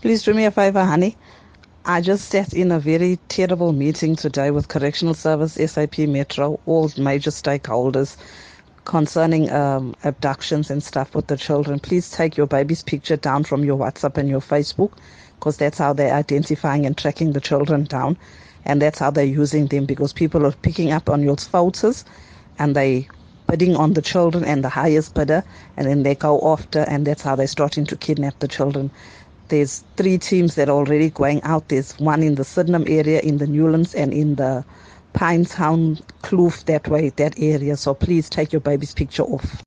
Please do me a favor, honey. I just sat in a very terrible meeting today with Correctional Service, SAP Metro, all major stakeholders concerning um, abductions and stuff with the children. Please take your baby's picture down from your WhatsApp and your Facebook because that's how they're identifying and tracking the children down. And that's how they're using them because people are picking up on your photos and they bidding on the children and the highest bidder and then they go after and that's how they're starting to kidnap the children. There's three teams that are already going out. There's one in the Sydenham area, in the Newlands and in the Pinetown, Kloof, that way, that area. So please take your baby's picture off.